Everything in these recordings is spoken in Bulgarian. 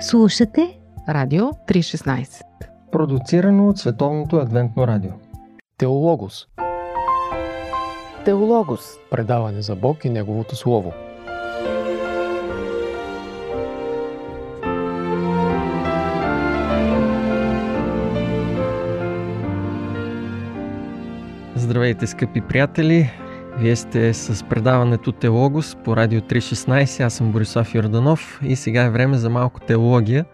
Слушате Радио 316 Продуцирано от Световното адвентно радио. Теологос. Теологос. Предаване за Бог и Неговото Слово. Здравейте, скъпи приятели! Вие сте с предаването Теологос по Радио 316. Аз съм Борислав Йорданов и сега е време за малко теология.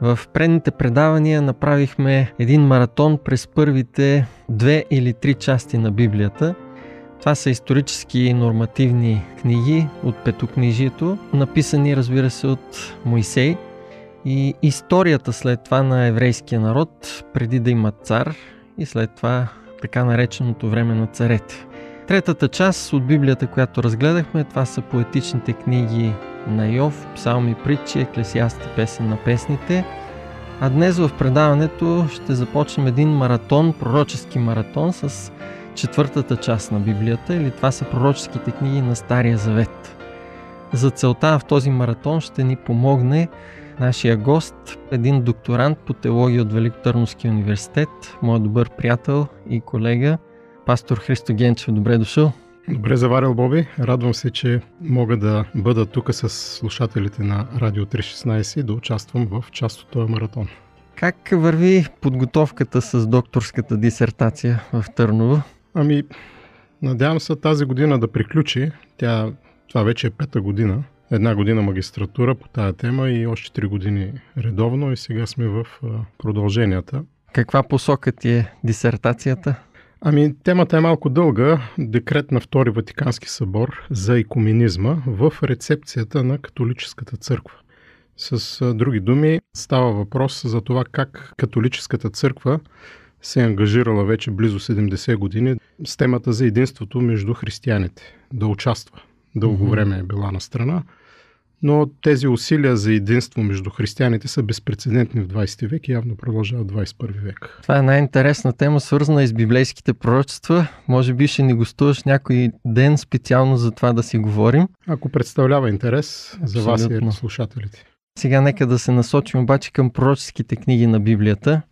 В предните предавания направихме един маратон през първите две или три части на Библията. Това са исторически и нормативни книги от Петокнижието, написани, разбира се, от Моисей. И историята след това на еврейския народ, преди да има цар и след това така нареченото време на царете. Третата част от Библията, която разгледахме, това са поетичните книги на Йов, псалми, притчи, еклесиасти, песен на песните. А днес в предаването ще започнем един маратон, пророчески маратон с четвъртата част на Библията, или това са пророческите книги на Стария Завет. За целта в този маратон ще ни помогне нашия гост, един докторант по теология от Великотърновския университет, моят добър приятел и колега, пастор Христо Генчев. Добре дошъл! Добре заварил, Боби. Радвам се, че мога да бъда тук с слушателите на Радио 316 и да участвам в част от този маратон. Как върви подготовката с докторската дисертация в Търново? Ами, надявам се тази година да приключи. Тя, това вече е пета година. Една година магистратура по тая тема и още три години редовно и сега сме в продълженията. Каква посока ти е дисертацията? Ами, темата е малко дълга. Декрет на Втори Ватикански събор за екуменизма в рецепцията на католическата църква. С други думи, става въпрос за това как католическата църква се е ангажирала вече близо 70 години с темата за единството между християните, да участва. Дълго време е била на страна но тези усилия за единство между християните са безпредседентни в 20 век и явно продължават в 21 век. Това е най-интересна тема, свързана и с библейските пророчества. Може би ще ни гостуваш някой ден специално за това да си говорим. Ако представлява интерес Абсолютно. за вас и слушателите. Сега нека да се насочим обаче към пророческите книги на Библията.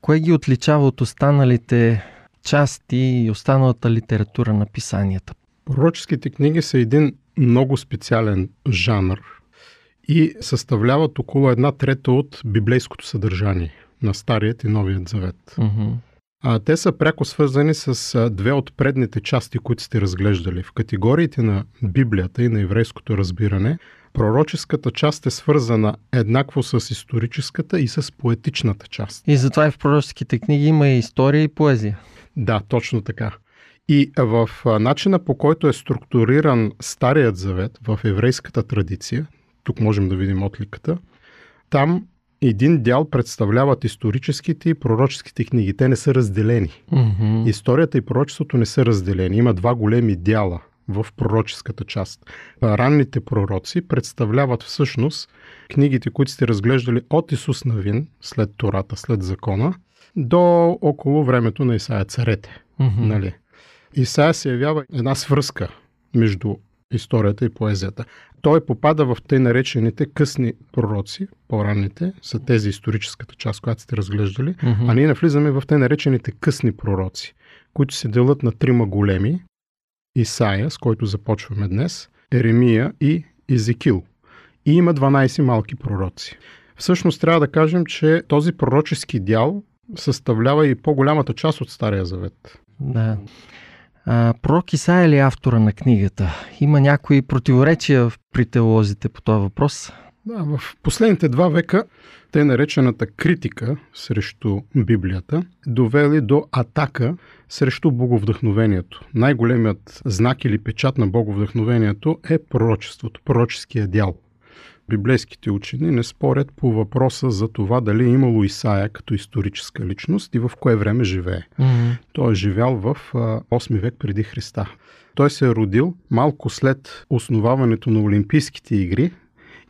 Кое ги отличава от останалите части и останалата литература на писанията? Пророческите книги са един много специален жанр и съставляват около една трета от библейското съдържание на Старият и Новият Завет. Mm-hmm. А, те са пряко свързани с а, две от предните части, които сте разглеждали. В категориите на Библията и на еврейското разбиране, пророческата част е свързана еднакво с историческата и с поетичната част. И затова и в пророческите книги има и история и поезия. Да, точно така. И в начина по който е структуриран Старият завет в еврейската традиция, тук можем да видим отликата, там един дял представляват историческите и пророческите книги. Те не са разделени. Mm-hmm. Историята и пророчеството не са разделени. Има два големи дяла в пророческата част. Ранните пророци представляват всъщност книгите, които сте разглеждали от Исус Навин, след Тората, след закона, до около времето на Исаия царете. Mm-hmm. Нали? Исаия се явява една свръзка между историята и поезията. Той попада в тъй наречените късни пророци, по-ранните, са тези историческата част, която сте разглеждали, mm-hmm. а ние навлизаме в тъй наречените късни пророци, които се делят на трима големи, Исаия, с който започваме днес, Еремия и Езекил. И има 12 малки пророци. Всъщност трябва да кажем, че този пророчески дял съставлява и по-голямата част от Стария Завет. Да. А, пророк Исаия ли е автора на книгата? Има някои противоречия при теолозите по този въпрос? Да, в последните два века те наречената критика срещу Библията довели до атака срещу боговдъхновението. Най-големият знак или печат на боговдъхновението е пророчеството, пророческия дял библейските учени не спорят по въпроса за това дали е имало Исаия като историческа личност и в кое време живее. Mm-hmm. Той е живял в 8 век преди Христа. Той се е родил малко след основаването на Олимпийските игри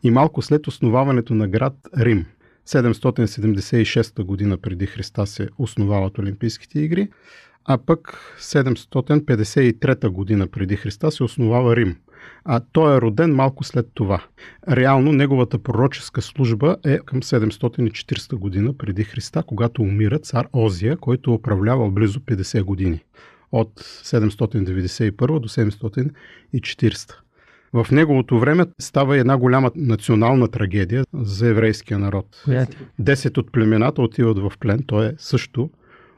и малко след основаването на град Рим. 776 година преди Христа се основават Олимпийските игри, а пък 753 година преди Христа се основава Рим – а той е роден малко след това. Реално неговата пророческа служба е към 740 година преди Христа, когато умира цар Озия, който управлявал близо 50 години. От 791 до 740. В неговото време става една голяма национална трагедия за еврейския народ. Десет от племената отиват в плен, той е също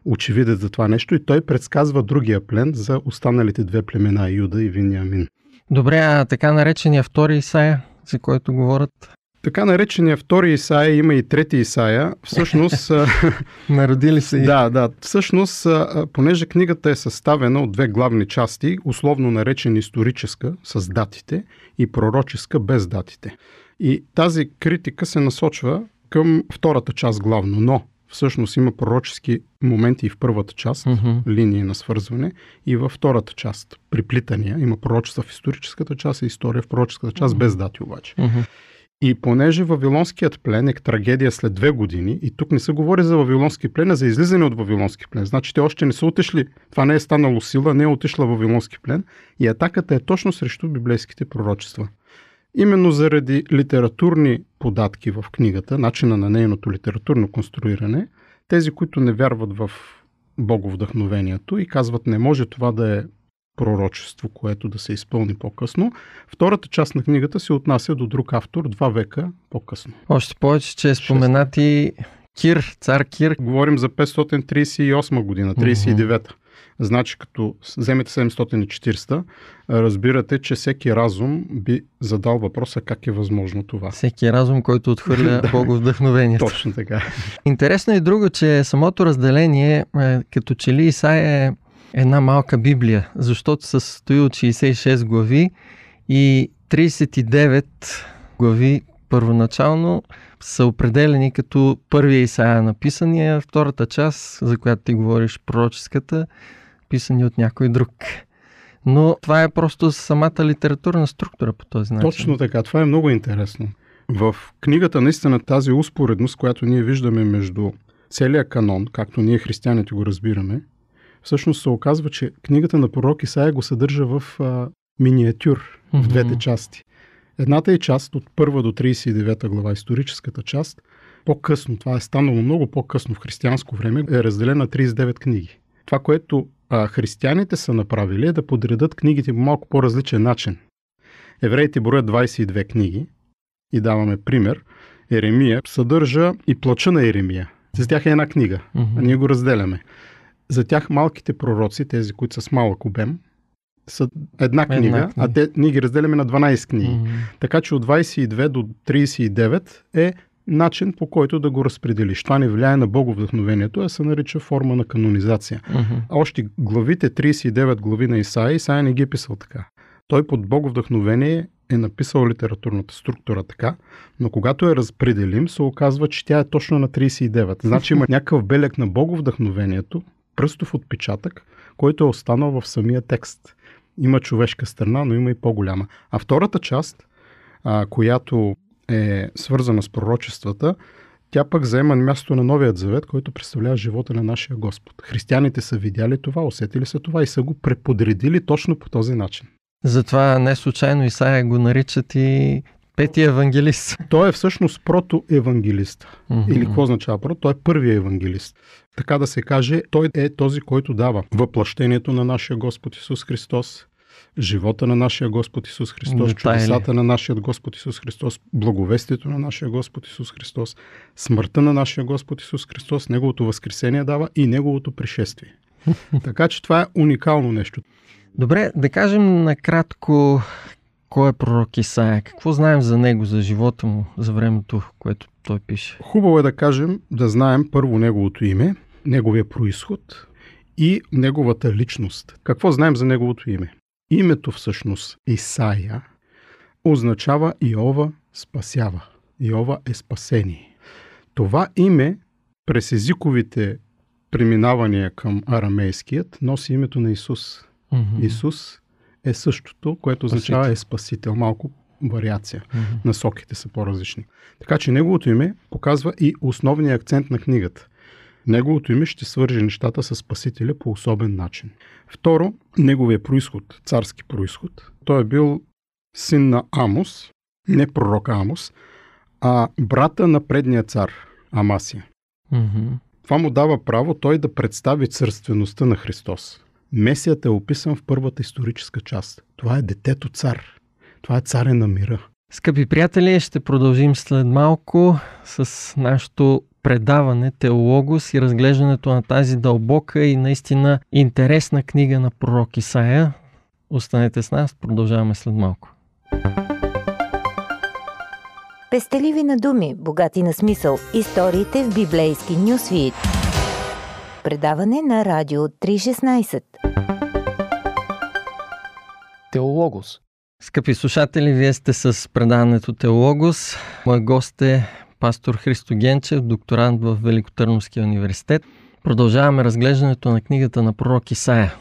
очевиден за това нещо и той предсказва другия плен за останалите две племена Юда и Виниамин. Добре, а така наречения втори Исаия, за който говорят? Така наречения втори Исаия, има и трети Исаия. Всъщност... Народили се и... Да, да. Всъщност, понеже книгата е съставена от две главни части, условно наречен историческа, с датите, и пророческа, без датите. И тази критика се насочва към втората част главно, но всъщност има пророчески моменти и в първата част, uh-huh. линии на свързване, и във втората част, приплитания. Има пророчества в историческата част и история в пророческата част, uh-huh. без дати обаче. Uh-huh. И понеже Вавилонският плен е трагедия след две години, и тук не се говори за Вавилонски плен, а за излизане от Вавилонски плен. Значи те още не са отишли, това не е станало сила, не е отишла Вавилонски плен и атаката е точно срещу библейските пророчества. Именно заради литературни податки в книгата, начина на нейното литературно конструиране, тези, които не вярват в боговдъхновението и казват не може това да е пророчество, което да се изпълни по-късно. Втората част на книгата се отнася до друг автор, два века по-късно. Още повече, че е споменати Кир, цар Кир. Говорим за 538 година, 39-та. Значи, като вземете 740, разбирате, че всеки разум би задал въпроса как е възможно това. Всеки разум, който отхвърля Бого вдъхновението. Точно така. Интересно е друго, че самото разделение, е, като че ли Исаия е една малка Библия, защото се състои от 66 глави и 39 глави първоначално са определени като първия Исаия написания, втората част, за която ти говориш, пророческата, писани от някой друг. Но това е просто самата литературна структура по този начин. Точно така. Това е много интересно. В книгата наистина тази успоредност, която ние виждаме между целия канон, както ние християните го разбираме, всъщност се оказва, че книгата на пророк Исаия го съдържа в а, миниатюр, mm-hmm. в двете части. Едната е част от 1 до 39 глава, историческата част, по-късно, това е станало много по-късно в християнско време, е разделена на 39 книги. Това, което а, християните са направили е да подредат книгите по малко по-различен начин. Евреите броят 22 книги и даваме пример. Еремия съдържа и плача на Еремия. За тях е една книга, mm-hmm. а ние го разделяме. За тях малките пророци, тези, които са с малък обем, са една книга, една книга. а те, ние ги разделяме на 12 книги. Mm-hmm. Така че от 22 до 39 е начин по който да го разпределиш. Това не влияе на боговдъхновението, а се нарича форма на канонизация. Mm-hmm. А още главите, 39 глави на Исаия, Исаия не ги е писал така. Той под боговдъхновение е написал литературната структура така, но когато я разпределим, се оказва, че тя е точно на 39. Значи има някакъв белег на боговдъхновението, пръстов отпечатък, който е останал в самия текст. Има човешка страна, но има и по-голяма. А втората част, а, която е свързана с пророчествата, тя пък заема място на Новият завет, който представлява живота на нашия Господ. Християните са видяли това, усетили са това и са го преподредили точно по този начин. Затова не случайно Исаия го наричат и петия евангелист. Той е всъщност прото-евангелист. Mm-hmm. Или какво означава прото? Той е първия евангелист. Така да се каже, той е този, който дава въплъщението на нашия Господ Исус Христос, живота на нашия Господ Исус Христос, чудесата на нашия Господ Исус Христос, благовестието на нашия Господ Исус Христос, смъртта на нашия Господ Исус Христос, Неговото възкресение дава и Неговото пришествие. така че това е уникално нещо. Добре, да кажем накратко кой е пророк Исаия? Какво знаем за него, за живота му, за времето, което той пише? Хубаво е да кажем, да знаем първо неговото име, неговия происход и неговата личност. Какво знаем за неговото име? Името всъщност Исаия означава Иова спасява. Иова е спасение. Това име през езиковите преминавания към арамейският носи името на Исус. Mm-hmm. Исус е същото, което означава е спасител. Малко вариация. Mm-hmm. Насоките са по-различни. Така че неговото име показва и основния акцент на книгата. Неговото име ще свърже нещата с Спасителя по особен начин. Второ, неговия происход, царски происход. Той е бил син на Амос, не пророк Амос, а брата на предния цар Амасия. Мгм. Това му дава право той да представи царствеността на Христос. Месият е описан в първата историческа част. Това е детето цар. Това е царя на мира. Скъпи приятели, ще продължим след малко с нашето предаване Теологос и разглеждането на тази дълбока и наистина интересна книга на пророк Исаия. Останете с нас, продължаваме след малко. Пестеливи на думи, богати на смисъл. Историите в библейски нюсвит. Предаване на Радио 316. Теологос. Скъпи слушатели, вие сте с предаването Теологос. Мой гост е пастор Христо Генчев, докторант в Великотърновския университет. Продължаваме разглеждането на книгата на пророк Исаия.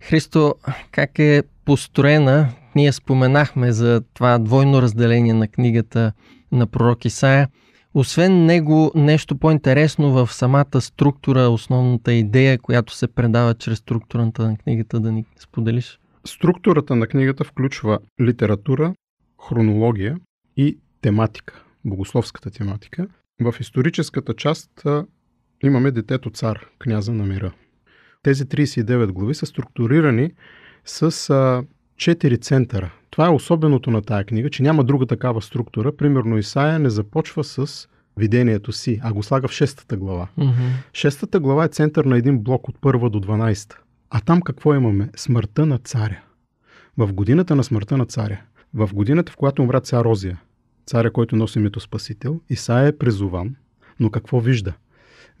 Христо, как е построена? Ние споменахме за това двойно разделение на книгата на пророк Исаия. Освен него, нещо по-интересно в самата структура, основната идея, която се предава чрез структурата на книгата, да ни споделиш? Структурата на книгата включва литература, хронология и тематика, богословската тематика. В историческата част имаме детето цар, княза на мира. Тези 39 глави са структурирани с а, 4 центъра. Това е особеното на тая книга, че няма друга такава структура. Примерно Исаия не започва с видението си, а го слага в 6 глава. Мгм. Шестата глава е център на един блок от първа до 12. А там какво имаме? Смъртта на царя. В годината на смъртта на царя, в годината в която умря цар Розия, царя, който носи името Спасител, Исаия е призован, но какво вижда?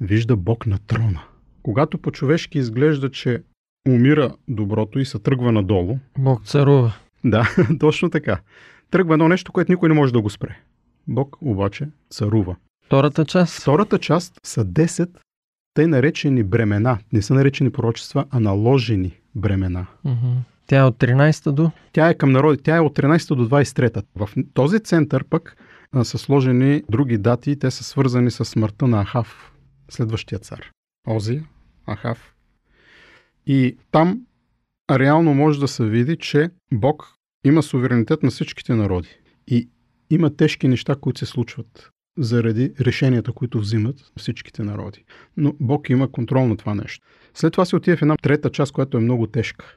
Вижда Бог на трона. Когато по-човешки изглежда, че умира доброто и се тръгва надолу, Бог царува. да, точно така. Тръгва едно нещо, което никой не може да го спре. Бог обаче царува. Втората част. Втората част са 10 тъй наречени бремена. Не са наречени пророчества, а наложени бремена. Мгм. Тя е от 13 до... Тя е към народи. Тя е от 13 до 23. В този център пък а, са сложени други дати. Те са свързани с смъртта на Ахав, следващия цар. Ози, Ахав. И там реално може да се види, че Бог има суверенитет на всичките народи. И има тежки неща, които се случват заради решенията, които взимат всичките народи. Но Бог има контрол на това нещо. След това се отива в една трета част, която е много тежка.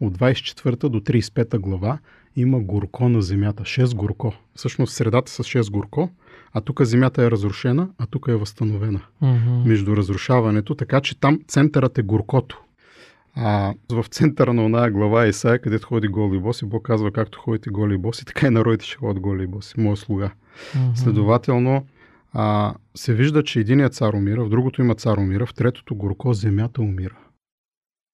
От 24 до 35 глава има горко на земята. 6 горко. Всъщност средата с 6 горко, а тук земята е разрушена, а тук е възстановена. Мгм. Между разрушаването, така че там центърът е горкото. А в центъра на оная глава Исаия, където ходи голи и боси, Бог казва, както ходите голи и боси, така и народите ще ходят голи и боси. Моя слуга. Мгм. Следователно, а, се вижда, че единият цар умира, в другото има цар умира, в третото горко земята умира.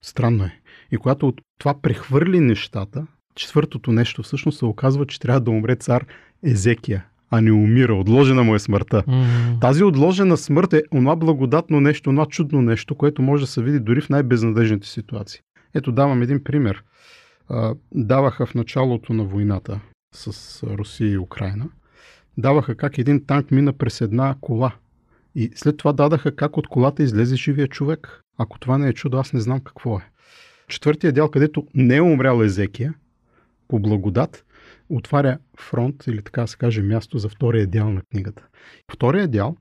Странно е. И когато от това прехвърли нещата, четвъртото нещо всъщност се оказва, че трябва да умре цар Езекия, а не умира. Отложена му е смъртта. Мгм. Тази отложена смърт е онова благодатно нещо, онова чудно нещо, което може да се види дори в най-безнадежните ситуации. Ето давам един пример. А, Даваха в началото на войната с Русия и Украина. Даваха как един танк мина през една кола. И след това дадаха как от колата излезе живия човек. Ако това не е чудо, аз не знам какво е. Четвъртия дял, където не е умрял Езекия, по благодат, отваря фронт или така се каже място за втория дял на книгата. Втория дял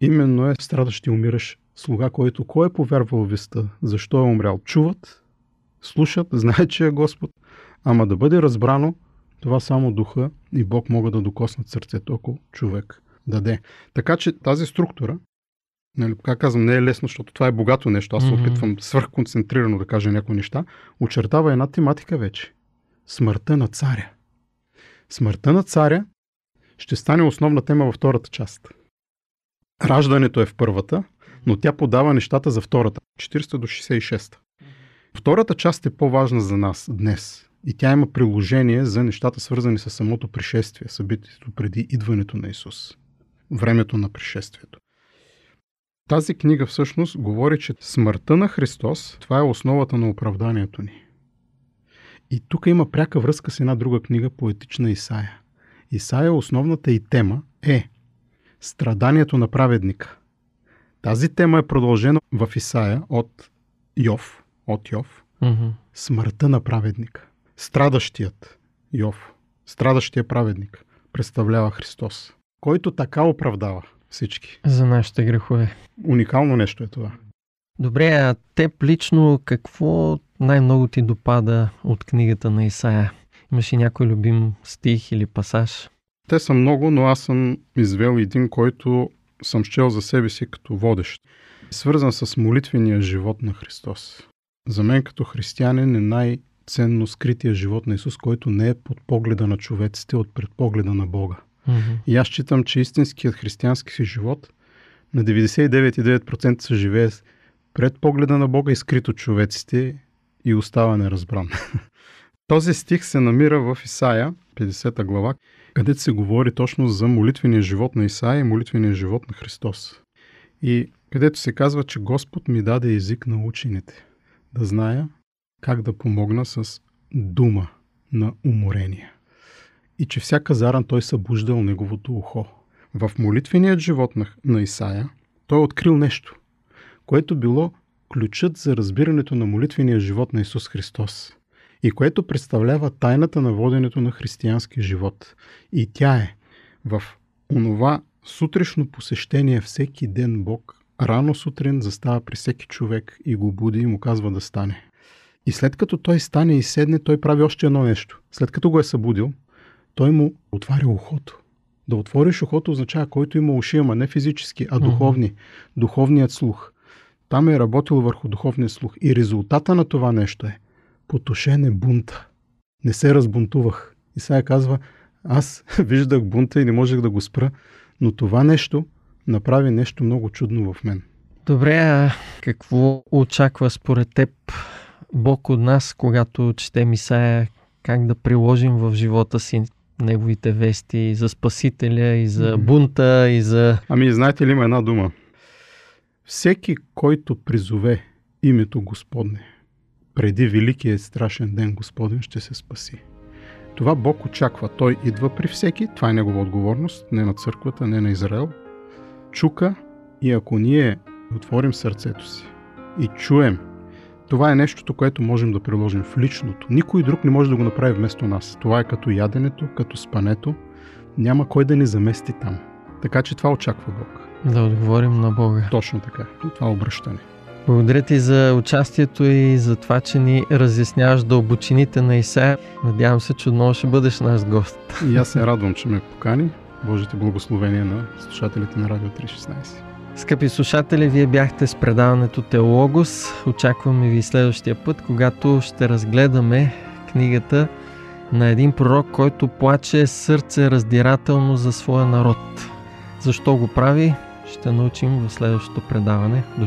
именно е страдащ и умираш слуга, който кой е повярвал веста, защо е умрял. Чуват, слушат, знаят, че е Господ, ама да бъде разбрано, това само духа и Бог могат да докоснат сърцето, ако човек даде. Така че тази структура, нали, как казвам, не е лесно, защото това е богато нещо. Аз се Мгм. опитвам свърхконцентрирано да кажа някои неща. Очертава една тематика вече. Смъртта на царя. Смъртта на царя ще стане основна тема във втората част. Раждането е в първата, но тя подава нещата за втората. 40 до 66. Втората част е по-важна за нас днес. И тя има приложение за нещата, свързани с самото пришествие, събитието преди идването на Исус. Времето на пришествието. Тази книга всъщност говори, че смъртта на Христос, това е основата на оправданието ни. И тук има пряка връзка с една друга книга, поетична Исаия. Исаия, основната и тема е страданието на праведника. Тази тема е продължена в Исаия от Йов, от Йов, Мгм. смъртта на праведника. Страдащият Йов страдащия праведник, представлява Христос, който така оправдава всички. За нашите грехове. Уникално нещо е това. Добре, а теб лично какво най-много ти допада от книгата на Исаия? Имаш и някой любим стих или пасаж? Те са много, но аз съм извел един, който съм щел за себе си като водещ. Свързан с молитвения живот на Христос. За мен като християнин е най-ценно скрития живот на Исус, който не е под погледа на човеците, от пред погледа на Бога. Mm-hmm. И аз считам, че истинският християнски си живот на 99,9% се живее пред погледа на Бога и скрит от човеците и остава неразбран. Този стих се намира в Исаия, 50 глава, където се говори точно за молитвения живот на Исаия и молитвения живот на Христос. И където се казва, че Господ ми даде език на учените, да зная как да помогна с дума на уморение. И че всяка заран той събуждал неговото ухо. В молитвеният живот на, на Исаия той е открил нещо, което било ключът за разбирането на молитвения живот на Исус Христос и което представлява тайната на воденето на християнски живот. И тя е в онова сутрешно посещение всеки ден Бог рано сутрин застава при всеки човек и го буди и му казва да стане. И след като той стане и седне, той прави още едно нещо. След като го е събудил, той му отваря ухото. Да отвориш ухото означава който има уши, ама не физически, а духовни. Духовният слух. Там е работил върху духовния слух. И резултата на това нещо е потушен е бунта. Не се разбунтувах. И сега казва, аз виждах бунта и не можех да го спра, но това нещо направи нещо много чудно в мен. Добре, а какво очаква според теб Бог от нас, когато четем Исаия, как да приложим в живота си неговите вести за Спасителя и за бунта и за... Ами, знаете ли има една дума? Всеки, който призове името Господне, преди великия страшен ден Господен ще се спаси. Това Бог очаква. Той идва при всеки. Това е негова отговорност. Не на църквата, не на Израел. Чука и ако ние отворим сърцето си и чуем, това е нещото, което можем да приложим в личното. Никой друг не може да го направи вместо нас. Това е като яденето, като спането. Няма кой да ни замести там. Така че това очаква Бог. Да отговорим на Бога. Точно така. Това е обръщане. Благодаря ти за участието и за това, че ни разясняваш дълбочините на Исаия. Надявам се, че отново ще бъдеш наш гост. И аз се радвам, че ме покани. Божите благословения на слушателите на Радио 316. Скъпи слушатели, вие бяхте с предаването Теологос. Очакваме ви следващия път, когато ще разгледаме книгата на един пророк, който плаче сърце раздирателно за своя народ. Защо го прави, ще научим в следващото предаване. До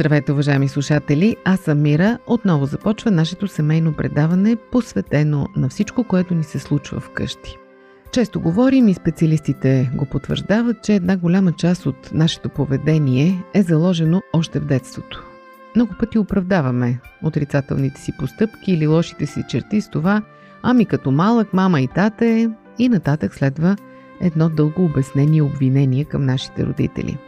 Здравейте, уважаеми слушатели! Аз съм Мира. Отново започва нашето семейно предаване, посветено на всичко, което ни се случва вкъщи. Често говорим и специалистите го потвърждават, че една голяма част от нашето поведение е заложено още в детството. Много пъти оправдаваме отрицателните си постъпки или лошите си черти с това, ами като малък мама и тате и нататък следва едно дълго обяснение и обвинение към нашите родители.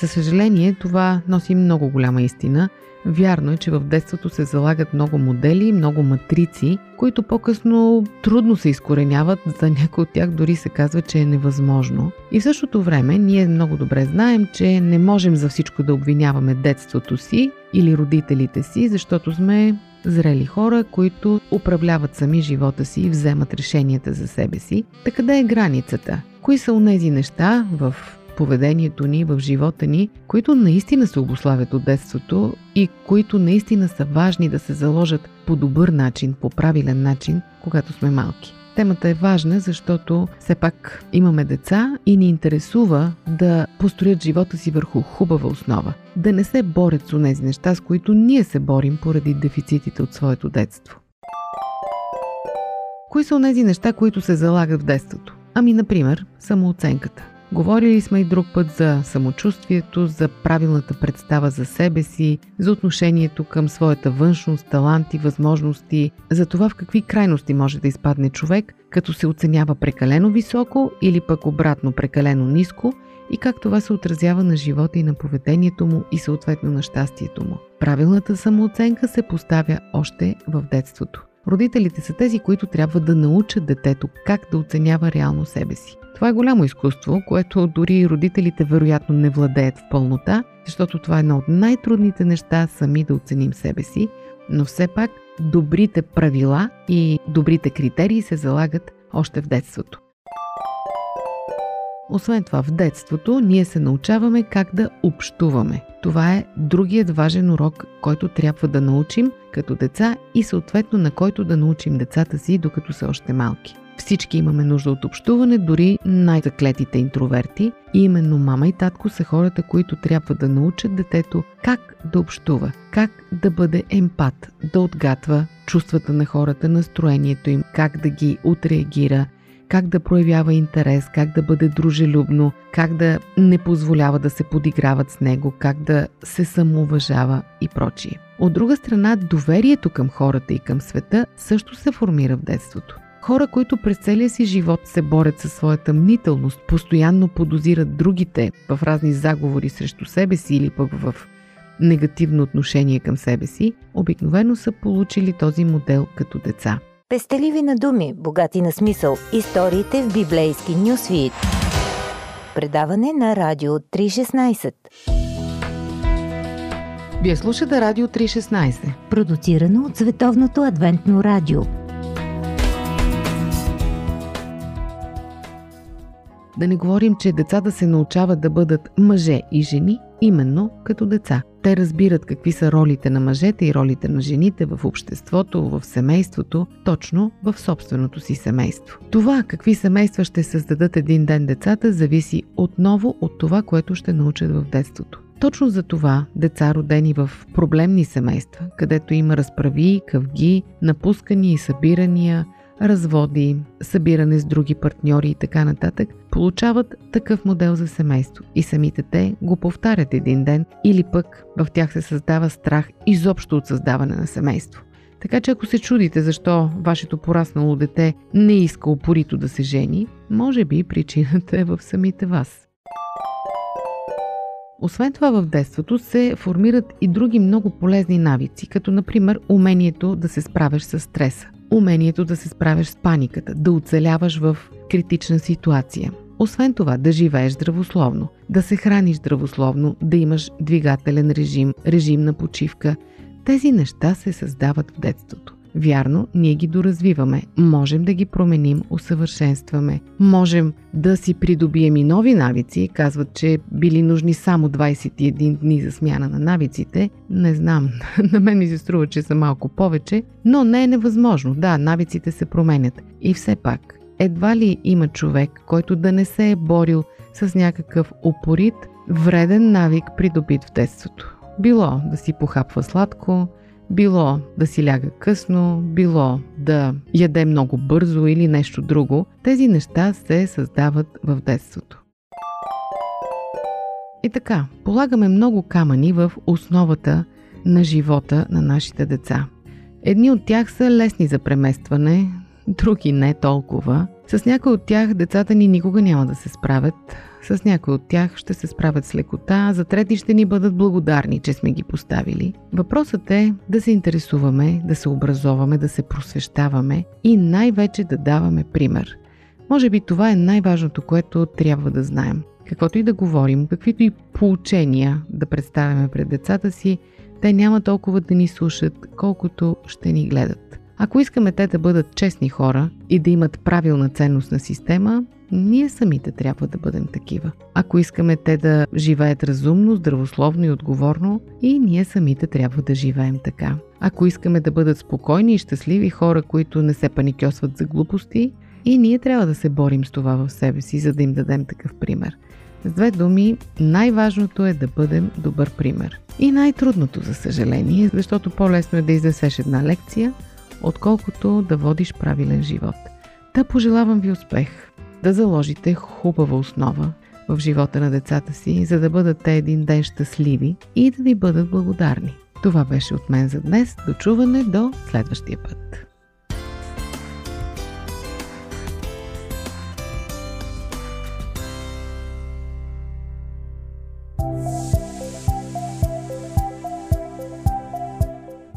За съжаление, това носи много голяма истина – Вярно е, че в детството се залагат много модели, много матрици, които по-късно трудно се изкореняват, за някои от тях дори се казва, че е невъзможно. И в същото време ние много добре знаем, че не можем за всичко да обвиняваме детството си или родителите си, защото сме зрели хора, които управляват сами живота си и вземат решенията за себе си. Така къде е границата? Кои са унези неща в поведението ни, в живота ни, които наистина се обославят от детството и които наистина са важни да се заложат по добър начин, по правилен начин, когато сме малки. Темата е важна, защото все пак имаме деца и ни интересува да построят живота си върху хубава основа. Да не се борят с тези неща, с които ние се борим поради дефицитите от своето детство. Кои са тези неща, които се залагат в детството? Ами, например, самооценката. Говорили сме и друг път за самочувствието, за правилната представа за себе си, за отношението към своята външност, таланти, възможности, за това в какви крайности може да изпадне човек, като се оценява прекалено високо или пък обратно прекалено ниско и как това се отразява на живота и на поведението му и съответно на щастието му. Правилната самооценка се поставя още в детството. Родителите са тези, които трябва да научат детето как да оценява реално себе си. Това е голямо изкуство, което дори и родителите вероятно не владеят в пълнота, защото това е едно от най-трудните неща сами да оценим себе си, но все пак добрите правила и добрите критерии се залагат още в детството. Освен това, в детството ние се научаваме как да общуваме. Това е другият важен урок, който трябва да научим като деца и съответно на който да научим децата си, докато са още малки. Всички имаме нужда от общуване, дори най-заклетите интроверти. И именно мама и татко са хората, които трябва да научат детето как да общува, как да бъде емпат, да отгатва чувствата на хората, настроението им, как да ги отреагира, как да проявява интерес, как да бъде дружелюбно, как да не позволява да се подиграват с него, как да се самоуважава и прочие. От друга страна, доверието към хората и към света също се формира в детството. Хора, които през целия си живот се борят със своята мнителност, постоянно подозират другите в разни заговори срещу себе си или пък в негативно отношение към себе си, обикновено са получили този модел като деца. Пестеливи на думи, богати на смисъл. Историите в библейски нюсвит. Предаване на Радио 316. Вие слушате Радио 316. Продуцирано от Световното адвентно радио. Да не говорим, че децата се научават да бъдат мъже и жени именно като деца. Те разбират какви са ролите на мъжете и ролите на жените в обществото, в семейството, точно в собственото си семейство. Това какви семейства ще създадат един ден децата зависи отново от това, което ще научат в детството. Точно за това деца, родени в проблемни семейства, където има разправи, къвги, напускания и събирания, разводи, събиране с други партньори и така нататък, получават такъв модел за семейство и самите те го повтарят един ден или пък в тях се създава страх изобщо от създаване на семейство. Така че ако се чудите защо вашето пораснало дете не иска упорито да се жени, може би причината е в самите вас. Освен това в детството се формират и други много полезни навици, като например умението да се справяш с стреса умението да се справяш с паниката, да оцеляваш в критична ситуация. Освен това, да живееш здравословно, да се храниш здравословно, да имаш двигателен режим, режим на почивка. Тези неща се създават в детството. Вярно, ние ги доразвиваме, можем да ги променим, усъвършенстваме, можем да си придобием и нови навици. Казват, че били нужни само 21 дни за смяна на навиците. Не знам, на мен ми се струва, че са малко повече, но не е невъзможно. Да, навиците се променят. И все пак, едва ли има човек, който да не се е борил с някакъв упорит, вреден навик, придобит в детството. Било да си похапва сладко, било да си ляга късно, било да яде много бързо или нещо друго, тези неща се създават в детството. И така, полагаме много камъни в основата на живота на нашите деца. Едни от тях са лесни за преместване, други не толкова. С някои от тях децата ни никога няма да се справят, с някои от тях ще се справят с лекота, за трети ще ни бъдат благодарни, че сме ги поставили. Въпросът е да се интересуваме, да се образоваме, да се просвещаваме и най-вече да даваме пример. Може би това е най-важното, което трябва да знаем. Каквото и да говорим, каквито и поучения да представяме пред децата си, те няма толкова да ни слушат, колкото ще ни гледат. Ако искаме те да бъдат честни хора и да имат правилна ценностна система, ние самите трябва да бъдем такива. Ако искаме те да живеят разумно, здравословно и отговорно, и ние самите трябва да живеем така. Ако искаме да бъдат спокойни и щастливи хора, които не се паникьосват за глупости, и ние трябва да се борим с това в себе си, за да им дадем такъв пример. С две думи, най-важното е да бъдем добър пример. И най-трудното, за съжаление, защото по-лесно е да изнесеш една лекция, отколкото да водиш правилен живот. Та пожелавам ви успех, да заложите хубава основа в живота на децата си, за да бъдат те един ден щастливи и да ви бъдат благодарни. Това беше от мен за днес. Дочуване до следващия път.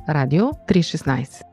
Радио 316